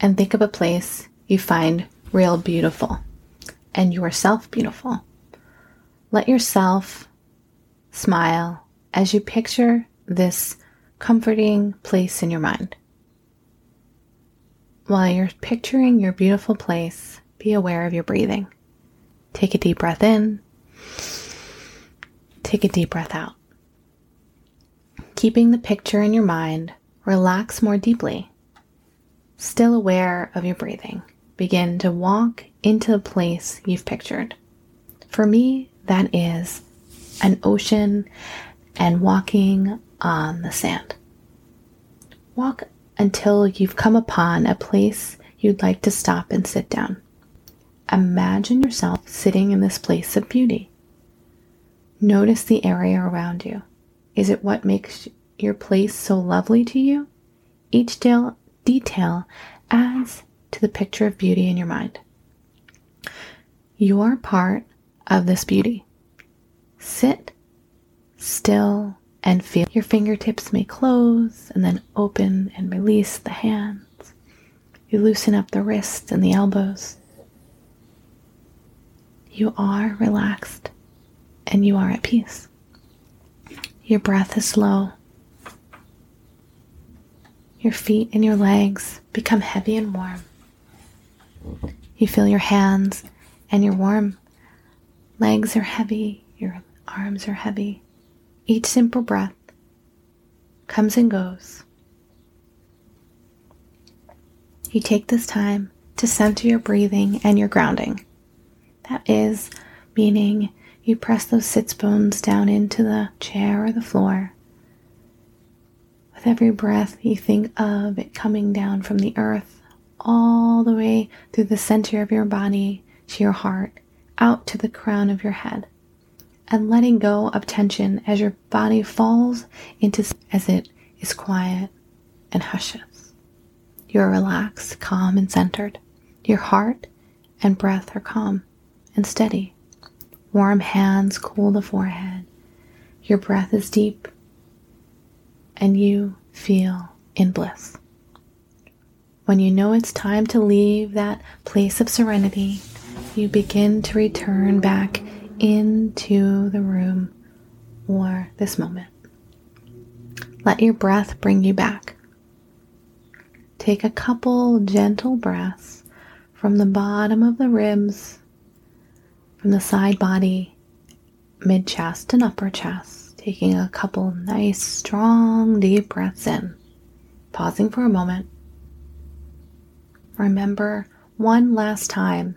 and think of a place you find real beautiful and yourself beautiful. Let yourself smile as you picture this comforting place in your mind. While you're picturing your beautiful place, be aware of your breathing. Take a deep breath in, take a deep breath out. Keeping the picture in your mind, relax more deeply Still aware of your breathing, begin to walk into the place you've pictured. For me, that is an ocean and walking on the sand. Walk until you've come upon a place you'd like to stop and sit down. Imagine yourself sitting in this place of beauty. Notice the area around you. Is it what makes your place so lovely to you? Each detail, detail adds to the picture of beauty in your mind. You are part of this beauty. Sit still and feel your fingertips may close and then open and release the hands. You loosen up the wrists and the elbows. You are relaxed and you are at peace. Your breath is slow your feet and your legs become heavy and warm. You feel your hands and your warm legs are heavy, your arms are heavy. Each simple breath comes and goes. You take this time to center your breathing and your grounding. That is, meaning you press those sits bones down into the chair or the floor with every breath, you think of it coming down from the earth all the way through the center of your body to your heart, out to the crown of your head, and letting go of tension as your body falls into as it is quiet and hushes. You are relaxed, calm, and centered. Your heart and breath are calm and steady. Warm hands cool the forehead. Your breath is deep and you feel in bliss. When you know it's time to leave that place of serenity, you begin to return back into the room or this moment. Let your breath bring you back. Take a couple gentle breaths from the bottom of the ribs, from the side body, mid chest, and upper chest taking a couple nice, strong, deep breaths in, pausing for a moment. Remember one last time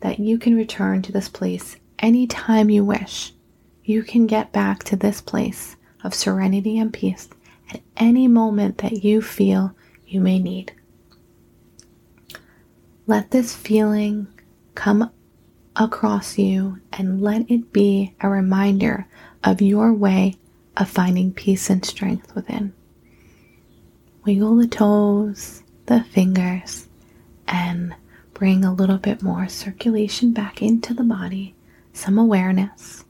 that you can return to this place anytime you wish. You can get back to this place of serenity and peace at any moment that you feel you may need. Let this feeling come across you and let it be a reminder of your way of finding peace and strength within. Wiggle the toes, the fingers, and bring a little bit more circulation back into the body, some awareness.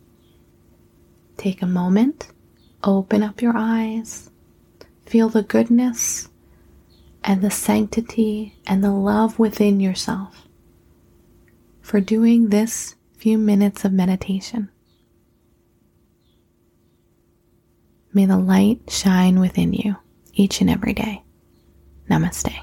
Take a moment, open up your eyes, feel the goodness and the sanctity and the love within yourself for doing this few minutes of meditation. May the light shine within you each and every day. Namaste.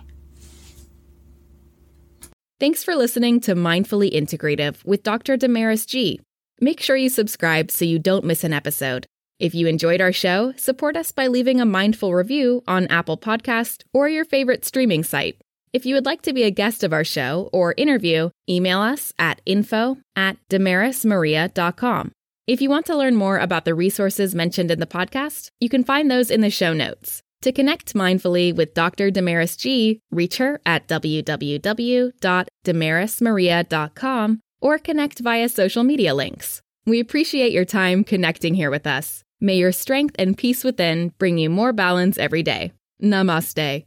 Thanks for listening to Mindfully Integrative with Dr. Damaris G. Make sure you subscribe so you don't miss an episode. If you enjoyed our show, support us by leaving a mindful review on Apple Podcast or your favorite streaming site. If you would like to be a guest of our show or interview, email us at info at damarismaria.com. If you want to learn more about the resources mentioned in the podcast, you can find those in the show notes. To connect mindfully with Dr. Damaris G, reach her at www.damarismaria.com or connect via social media links. We appreciate your time connecting here with us. May your strength and peace within bring you more balance every day. Namaste.